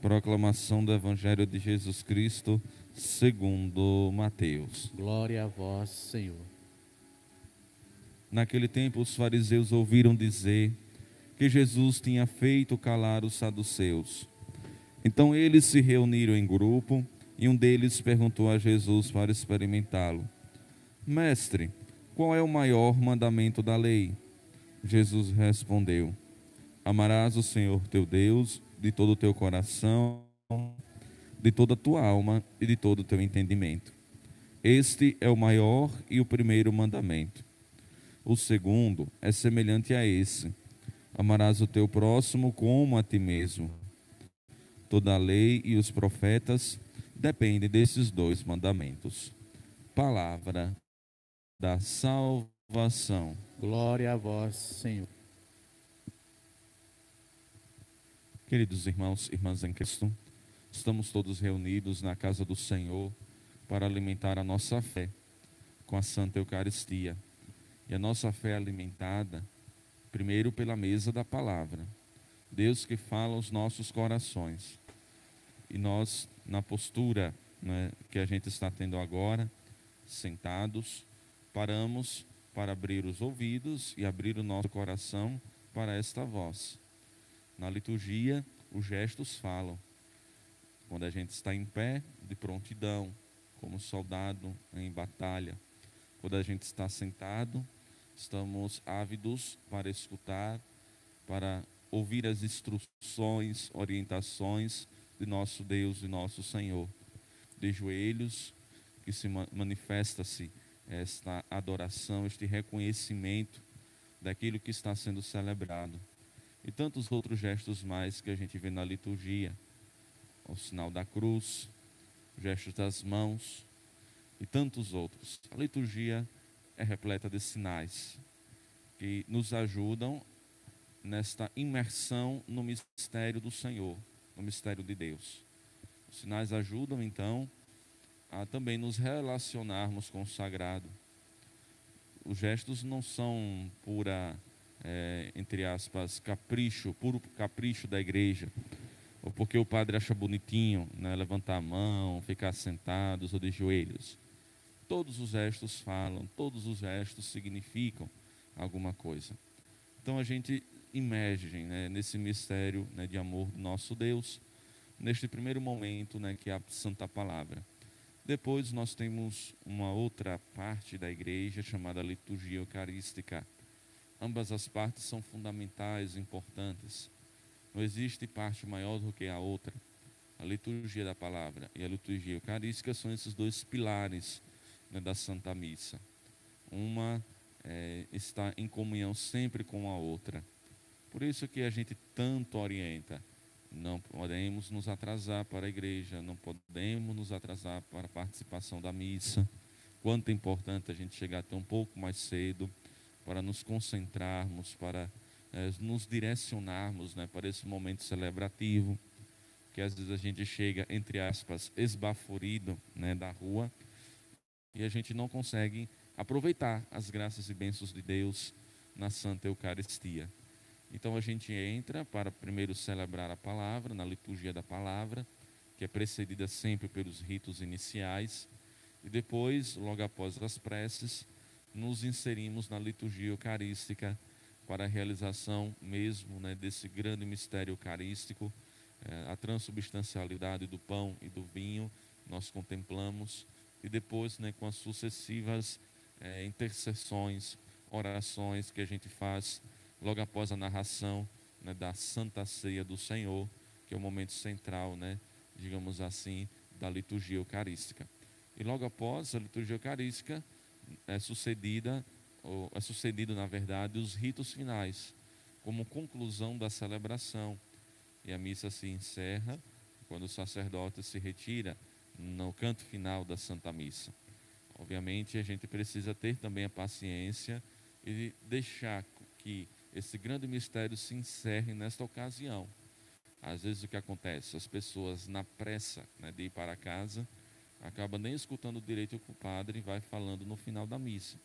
Proclamação do Evangelho de Jesus Cristo, segundo Mateus. Glória a vós, Senhor. Naquele tempo, os fariseus ouviram dizer que Jesus tinha feito calar os saduceus. Então eles se reuniram em grupo e um deles perguntou a Jesus para experimentá-lo: Mestre, qual é o maior mandamento da lei? Jesus respondeu: Amarás o Senhor teu Deus de todo o teu coração, de toda a tua alma e de todo o teu entendimento. Este é o maior e o primeiro mandamento. O segundo é semelhante a esse: Amarás o teu próximo como a ti mesmo. Toda a lei e os profetas dependem desses dois mandamentos. Palavra da salvação. Glória a vós, Senhor. Queridos irmãos e irmãs em Cristo, estamos todos reunidos na casa do Senhor para alimentar a nossa fé com a Santa Eucaristia. E a nossa fé é alimentada primeiro pela mesa da palavra. Deus que fala aos nossos corações. E nós, na postura né, que a gente está tendo agora, sentados, paramos para abrir os ouvidos e abrir o nosso coração para esta voz. Na liturgia, os gestos falam. Quando a gente está em pé, de prontidão, como soldado em batalha. Quando a gente está sentado, estamos ávidos para escutar, para ouvir as instruções, orientações de nosso Deus e nosso Senhor. De joelhos, que se manifesta-se esta adoração, este reconhecimento daquilo que está sendo celebrado e tantos outros gestos mais que a gente vê na liturgia, o sinal da cruz, gestos das mãos e tantos outros. A liturgia é repleta de sinais que nos ajudam nesta imersão no mistério do Senhor, no mistério de Deus. Os sinais ajudam então a também nos relacionarmos com o sagrado. Os gestos não são pura é, entre aspas, capricho, puro capricho da igreja, ou porque o padre acha bonitinho né, levantar a mão, ficar sentados ou de joelhos. Todos os gestos falam, todos os gestos significam alguma coisa. Então a gente imerge né, nesse mistério né, de amor do nosso Deus, neste primeiro momento né, que é a Santa Palavra. Depois nós temos uma outra parte da igreja chamada liturgia eucarística Ambas as partes são fundamentais, importantes. Não existe parte maior do que a outra. A liturgia da palavra e a liturgia eucarística são esses dois pilares né, da Santa Missa. Uma é, está em comunhão sempre com a outra. Por isso que a gente tanto orienta. Não podemos nos atrasar para a igreja, não podemos nos atrasar para a participação da missa. Quanto é importante a gente chegar até um pouco mais cedo para nos concentrarmos, para é, nos direcionarmos né, para esse momento celebrativo, que às vezes a gente chega, entre aspas, esbaforido né, da rua e a gente não consegue aproveitar as graças e bênçãos de Deus na Santa Eucaristia. Então a gente entra para primeiro celebrar a palavra, na liturgia da palavra, que é precedida sempre pelos ritos iniciais, e depois, logo após as preces, nos inserimos na liturgia eucarística para a realização mesmo né, desse grande mistério eucarístico, é, a transubstancialidade do pão e do vinho, nós contemplamos, e depois né, com as sucessivas é, intercessões, orações que a gente faz logo após a narração né, da Santa Ceia do Senhor, que é o momento central, né, digamos assim, da liturgia eucarística. E logo após a liturgia eucarística, é sucedida, ou é sucedido, na verdade, os ritos finais, como conclusão da celebração. E a missa se encerra quando o sacerdote se retira no canto final da Santa Missa. Obviamente, a gente precisa ter também a paciência e deixar que esse grande mistério se encerre nesta ocasião. Às vezes o que acontece? As pessoas, na pressa né, de ir para casa, acaba nem escutando direito o o padre vai falando no final da missa.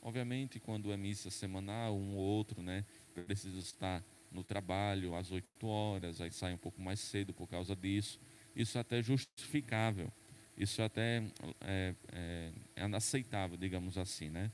Obviamente, quando é missa semanal, um ou outro né, precisa estar no trabalho às 8 horas, aí sai um pouco mais cedo por causa disso. Isso é até justificável, isso até é, é, é aceitável, digamos assim, né?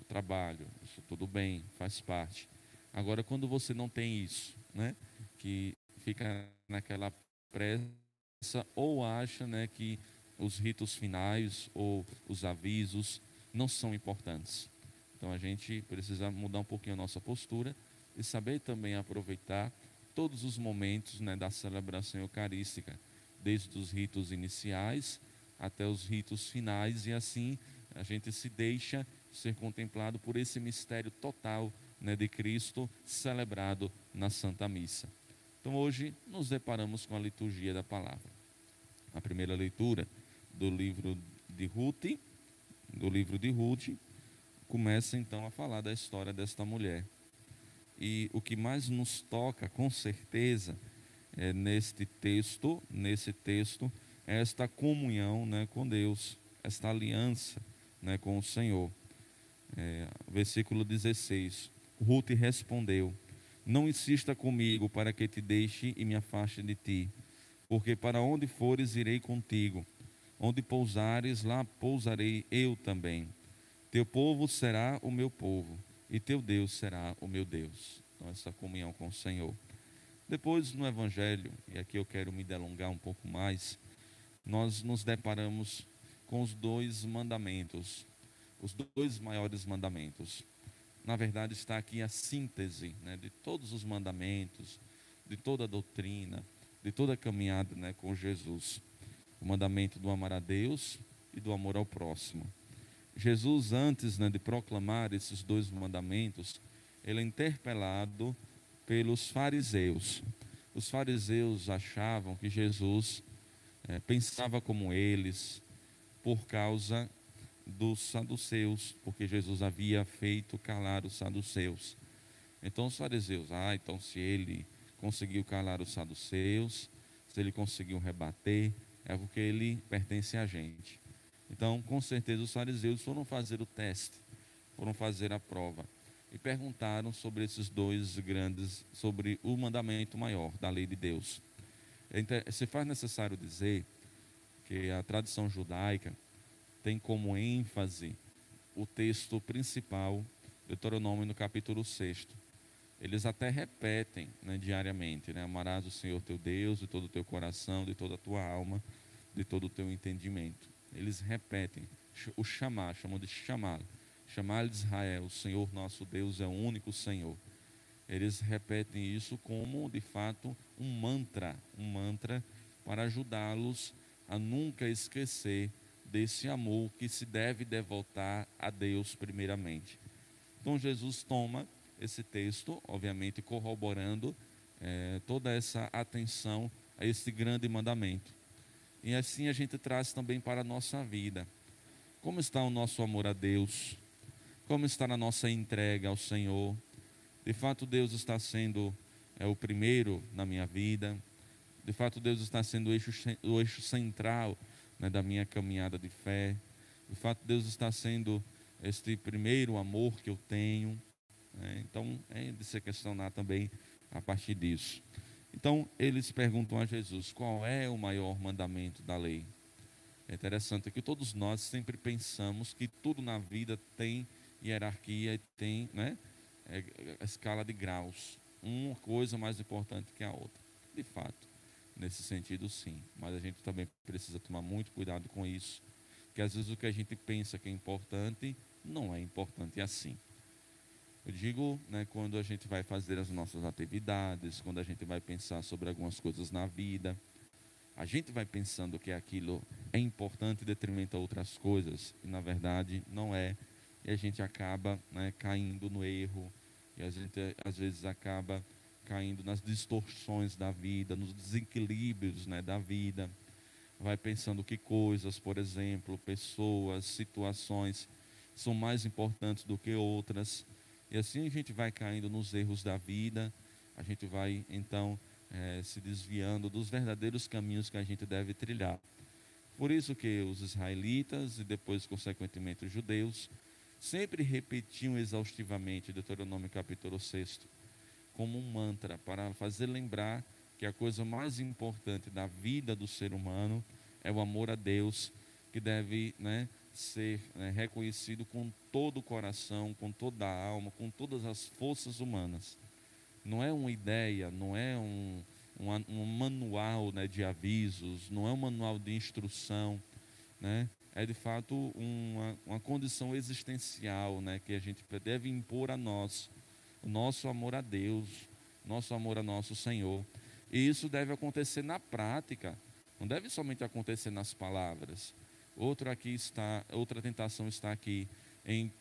O trabalho, isso tudo bem, faz parte. Agora, quando você não tem isso, né? Que fica naquela pressa ou acha, né, que os ritos finais ou os avisos não são importantes. Então a gente precisa mudar um pouquinho a nossa postura e saber também aproveitar todos os momentos né, da celebração eucarística, desde os ritos iniciais até os ritos finais, e assim a gente se deixa ser contemplado por esse mistério total né, de Cristo celebrado na Santa Missa. Então hoje nos deparamos com a liturgia da palavra. A primeira leitura do livro de Ruth, do livro de Ruth, começa então a falar da história desta mulher. E o que mais nos toca, com certeza, é neste texto, nesse texto, é esta comunhão né, com Deus, esta aliança né, com o Senhor. É, versículo 16: Ruth respondeu: Não insista comigo para que te deixe e me afaste de ti, porque para onde fores irei contigo, onde pousares, lá pousarei eu também. Teu povo será o meu povo, e teu Deus será o meu Deus. Então, essa comunhão com o Senhor. Depois, no Evangelho, e aqui eu quero me delongar um pouco mais, nós nos deparamos com os dois mandamentos, os dois maiores mandamentos. Na verdade, está aqui a síntese né, de todos os mandamentos, de toda a doutrina, de toda a caminhada né, com Jesus. O mandamento do amar a Deus e do amor ao próximo. Jesus, antes né, de proclamar esses dois mandamentos, ele é interpelado pelos fariseus. Os fariseus achavam que Jesus é, pensava como eles por causa dos saduceus, porque Jesus havia feito calar os saduceus. Então os fariseus, ah, então se ele conseguiu calar os saduceus, se ele conseguiu rebater, é porque ele pertence a gente. Então, com certeza, os fariseus foram fazer o teste, foram fazer a prova e perguntaram sobre esses dois grandes, sobre o mandamento maior da lei de Deus. Se faz necessário dizer que a tradição judaica tem como ênfase o texto principal, Deuteronômio no capítulo 6. Eles até repetem né, diariamente, né, amarás o Senhor teu Deus de todo o teu coração, de toda a tua alma, de todo o teu entendimento eles repetem o chamar, chamam de chamar. Chamar de Israel, o Senhor nosso Deus é o único Senhor. Eles repetem isso como, de fato, um mantra, um mantra para ajudá-los a nunca esquecer desse amor que se deve devotar a Deus primeiramente. Então Jesus toma esse texto, obviamente corroborando é, toda essa atenção a esse grande mandamento. E assim a gente traz também para a nossa vida. Como está o nosso amor a Deus? Como está a nossa entrega ao Senhor? De fato, Deus está sendo é, o primeiro na minha vida. De fato, Deus está sendo o eixo, o eixo central né, da minha caminhada de fé. De fato, Deus está sendo este primeiro amor que eu tenho. Né? Então, é de se questionar também a partir disso. Então, eles perguntam a Jesus: qual é o maior mandamento da lei? É interessante que todos nós sempre pensamos que tudo na vida tem hierarquia e tem né, é, escala de graus. Uma coisa mais importante que a outra. De fato, nesse sentido, sim. Mas a gente também precisa tomar muito cuidado com isso. Porque às vezes o que a gente pensa que é importante não é importante assim. Eu digo né, quando a gente vai fazer as nossas atividades, quando a gente vai pensar sobre algumas coisas na vida, a gente vai pensando que aquilo é importante em detrimento a outras coisas, e na verdade não é, e a gente acaba né, caindo no erro, e a gente às vezes acaba caindo nas distorções da vida, nos desequilíbrios né, da vida, vai pensando que coisas, por exemplo, pessoas, situações, são mais importantes do que outras, e assim a gente vai caindo nos erros da vida, a gente vai então é, se desviando dos verdadeiros caminhos que a gente deve trilhar. Por isso que os israelitas e depois, consequentemente, os judeus sempre repetiam exaustivamente Deuteronômio capítulo 6. como um mantra, para fazer lembrar que a coisa mais importante da vida do ser humano é o amor a Deus, que deve né, ser né, reconhecido com todo o coração, com toda a alma, com todas as forças humanas. Não é uma ideia, não é um, um, um manual né, de avisos, não é um manual de instrução, né? é de fato uma, uma condição existencial né, que a gente deve impor a nós, o nosso amor a Deus, nosso amor a nosso Senhor. E isso deve acontecer na prática, não deve somente acontecer nas palavras. Outro aqui está, outra tentação está aqui em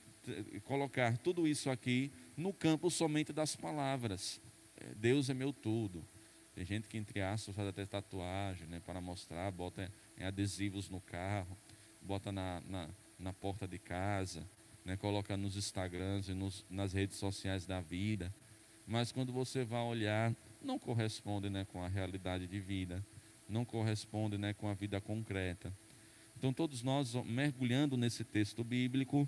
colocar tudo isso aqui no campo somente das palavras. É, Deus é meu tudo. Tem gente que, entre aspas, faz até tatuagem né, para mostrar, bota em adesivos no carro, bota na, na, na porta de casa, né, coloca nos Instagrams e nos, nas redes sociais da vida. Mas quando você vai olhar, não corresponde né, com a realidade de vida, não corresponde né, com a vida concreta. Então, todos nós, mergulhando nesse texto bíblico,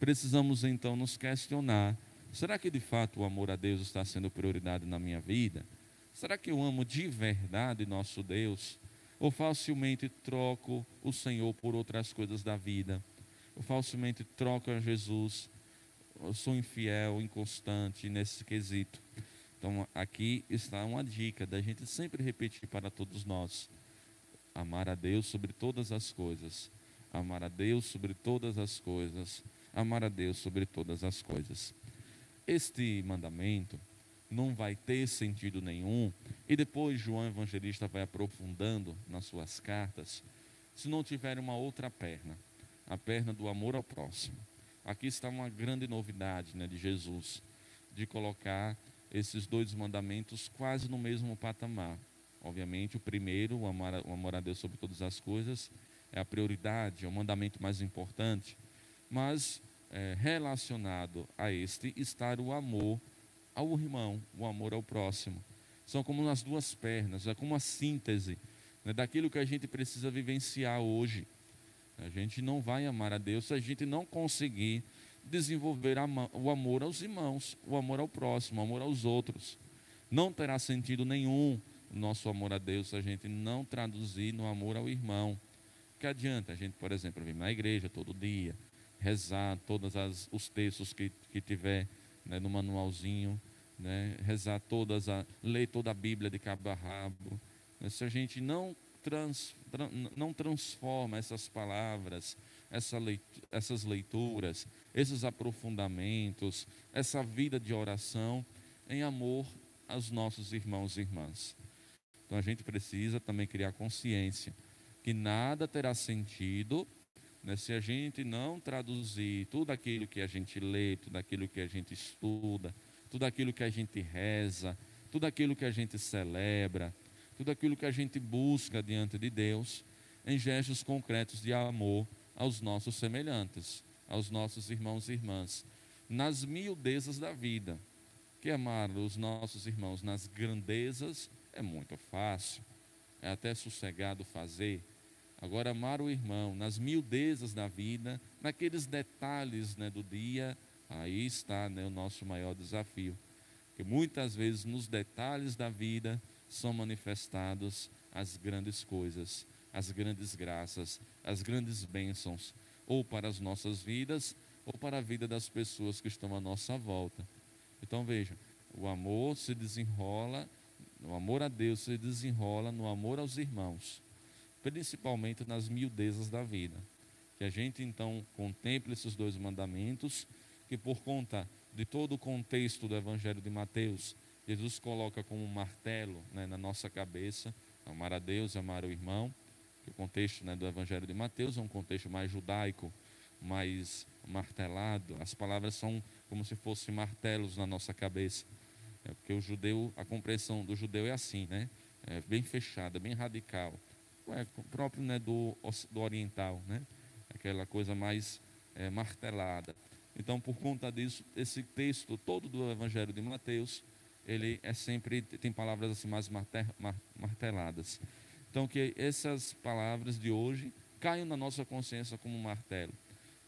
precisamos então nos questionar: será que de fato o amor a Deus está sendo prioridade na minha vida? Será que eu amo de verdade nosso Deus? Ou facilmente troco o Senhor por outras coisas da vida? Ou facilmente troco a Jesus? Eu sou infiel, inconstante nesse quesito. Então, aqui está uma dica da gente sempre repetir para todos nós: amar a Deus sobre todas as coisas, amar a Deus sobre todas as coisas, amar a Deus sobre todas as coisas. Este mandamento não vai ter sentido nenhum. E depois João Evangelista vai aprofundando nas suas cartas, se não tiver uma outra perna, a perna do amor ao próximo. Aqui está uma grande novidade né, de Jesus, de colocar esses dois mandamentos quase no mesmo patamar. Obviamente, o primeiro, o amor, o amor a Deus sobre todas as coisas, é a prioridade, é o mandamento mais importante. Mas é, relacionado a este está o amor ao irmão, o amor ao próximo. São como as duas pernas, é como uma síntese né, daquilo que a gente precisa vivenciar hoje. A gente não vai amar a Deus se a gente não conseguir desenvolver o amor aos irmãos, o amor ao próximo, o amor aos outros. Não terá sentido nenhum nosso amor a Deus se a gente não traduzir no amor ao irmão. Que adianta a gente, por exemplo, vir na igreja todo dia, rezar todos os textos que, que tiver né, no manualzinho, né, rezar todas, a, ler toda a Bíblia de cabo a rabo. Né, se a gente não, trans, não transforma essas palavras, essa leitura, essas leituras, esses aprofundamentos, essa vida de oração em amor aos nossos irmãos e irmãs. Então a gente precisa também criar consciência que nada terá sentido né, se a gente não traduzir tudo aquilo que a gente lê, tudo aquilo que a gente estuda, tudo aquilo que a gente reza, tudo aquilo que a gente celebra, tudo aquilo que a gente busca diante de Deus, em gestos concretos de amor aos nossos semelhantes, aos nossos irmãos e irmãs, nas miudezas da vida. Que amar os nossos irmãos nas grandezas é muito fácil, é até sossegado fazer Agora, amar o irmão nas miudezas da vida, naqueles detalhes né, do dia, aí está né, o nosso maior desafio. Que muitas vezes nos detalhes da vida são manifestados as grandes coisas, as grandes graças, as grandes bênçãos, ou para as nossas vidas, ou para a vida das pessoas que estão à nossa volta. Então veja, o amor se desenrola, o amor a Deus se desenrola no amor aos irmãos principalmente nas miudezas da vida. Que a gente então contemple esses dois mandamentos, que por conta de todo o contexto do Evangelho de Mateus, Jesus coloca como um martelo né, na nossa cabeça, amar a Deus amar o irmão. O contexto né, do Evangelho de Mateus é um contexto mais judaico, mais martelado. As palavras são como se fossem martelos na nossa cabeça. É porque o judeu, a compreensão do judeu é assim, né? É bem fechada, bem radical é, próprio né, do, do oriental, né? aquela coisa mais é, martelada. Então, por conta disso, esse texto todo do Evangelho de Mateus, ele é sempre, tem palavras assim mais marteladas. Então, que essas palavras de hoje caiam na nossa consciência como um martelo,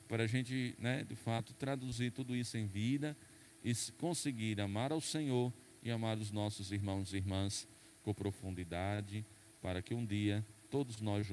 para a gente, né, de fato, traduzir tudo isso em vida e conseguir amar ao Senhor e amar os nossos irmãos e irmãs com profundidade, para que um dia todos nós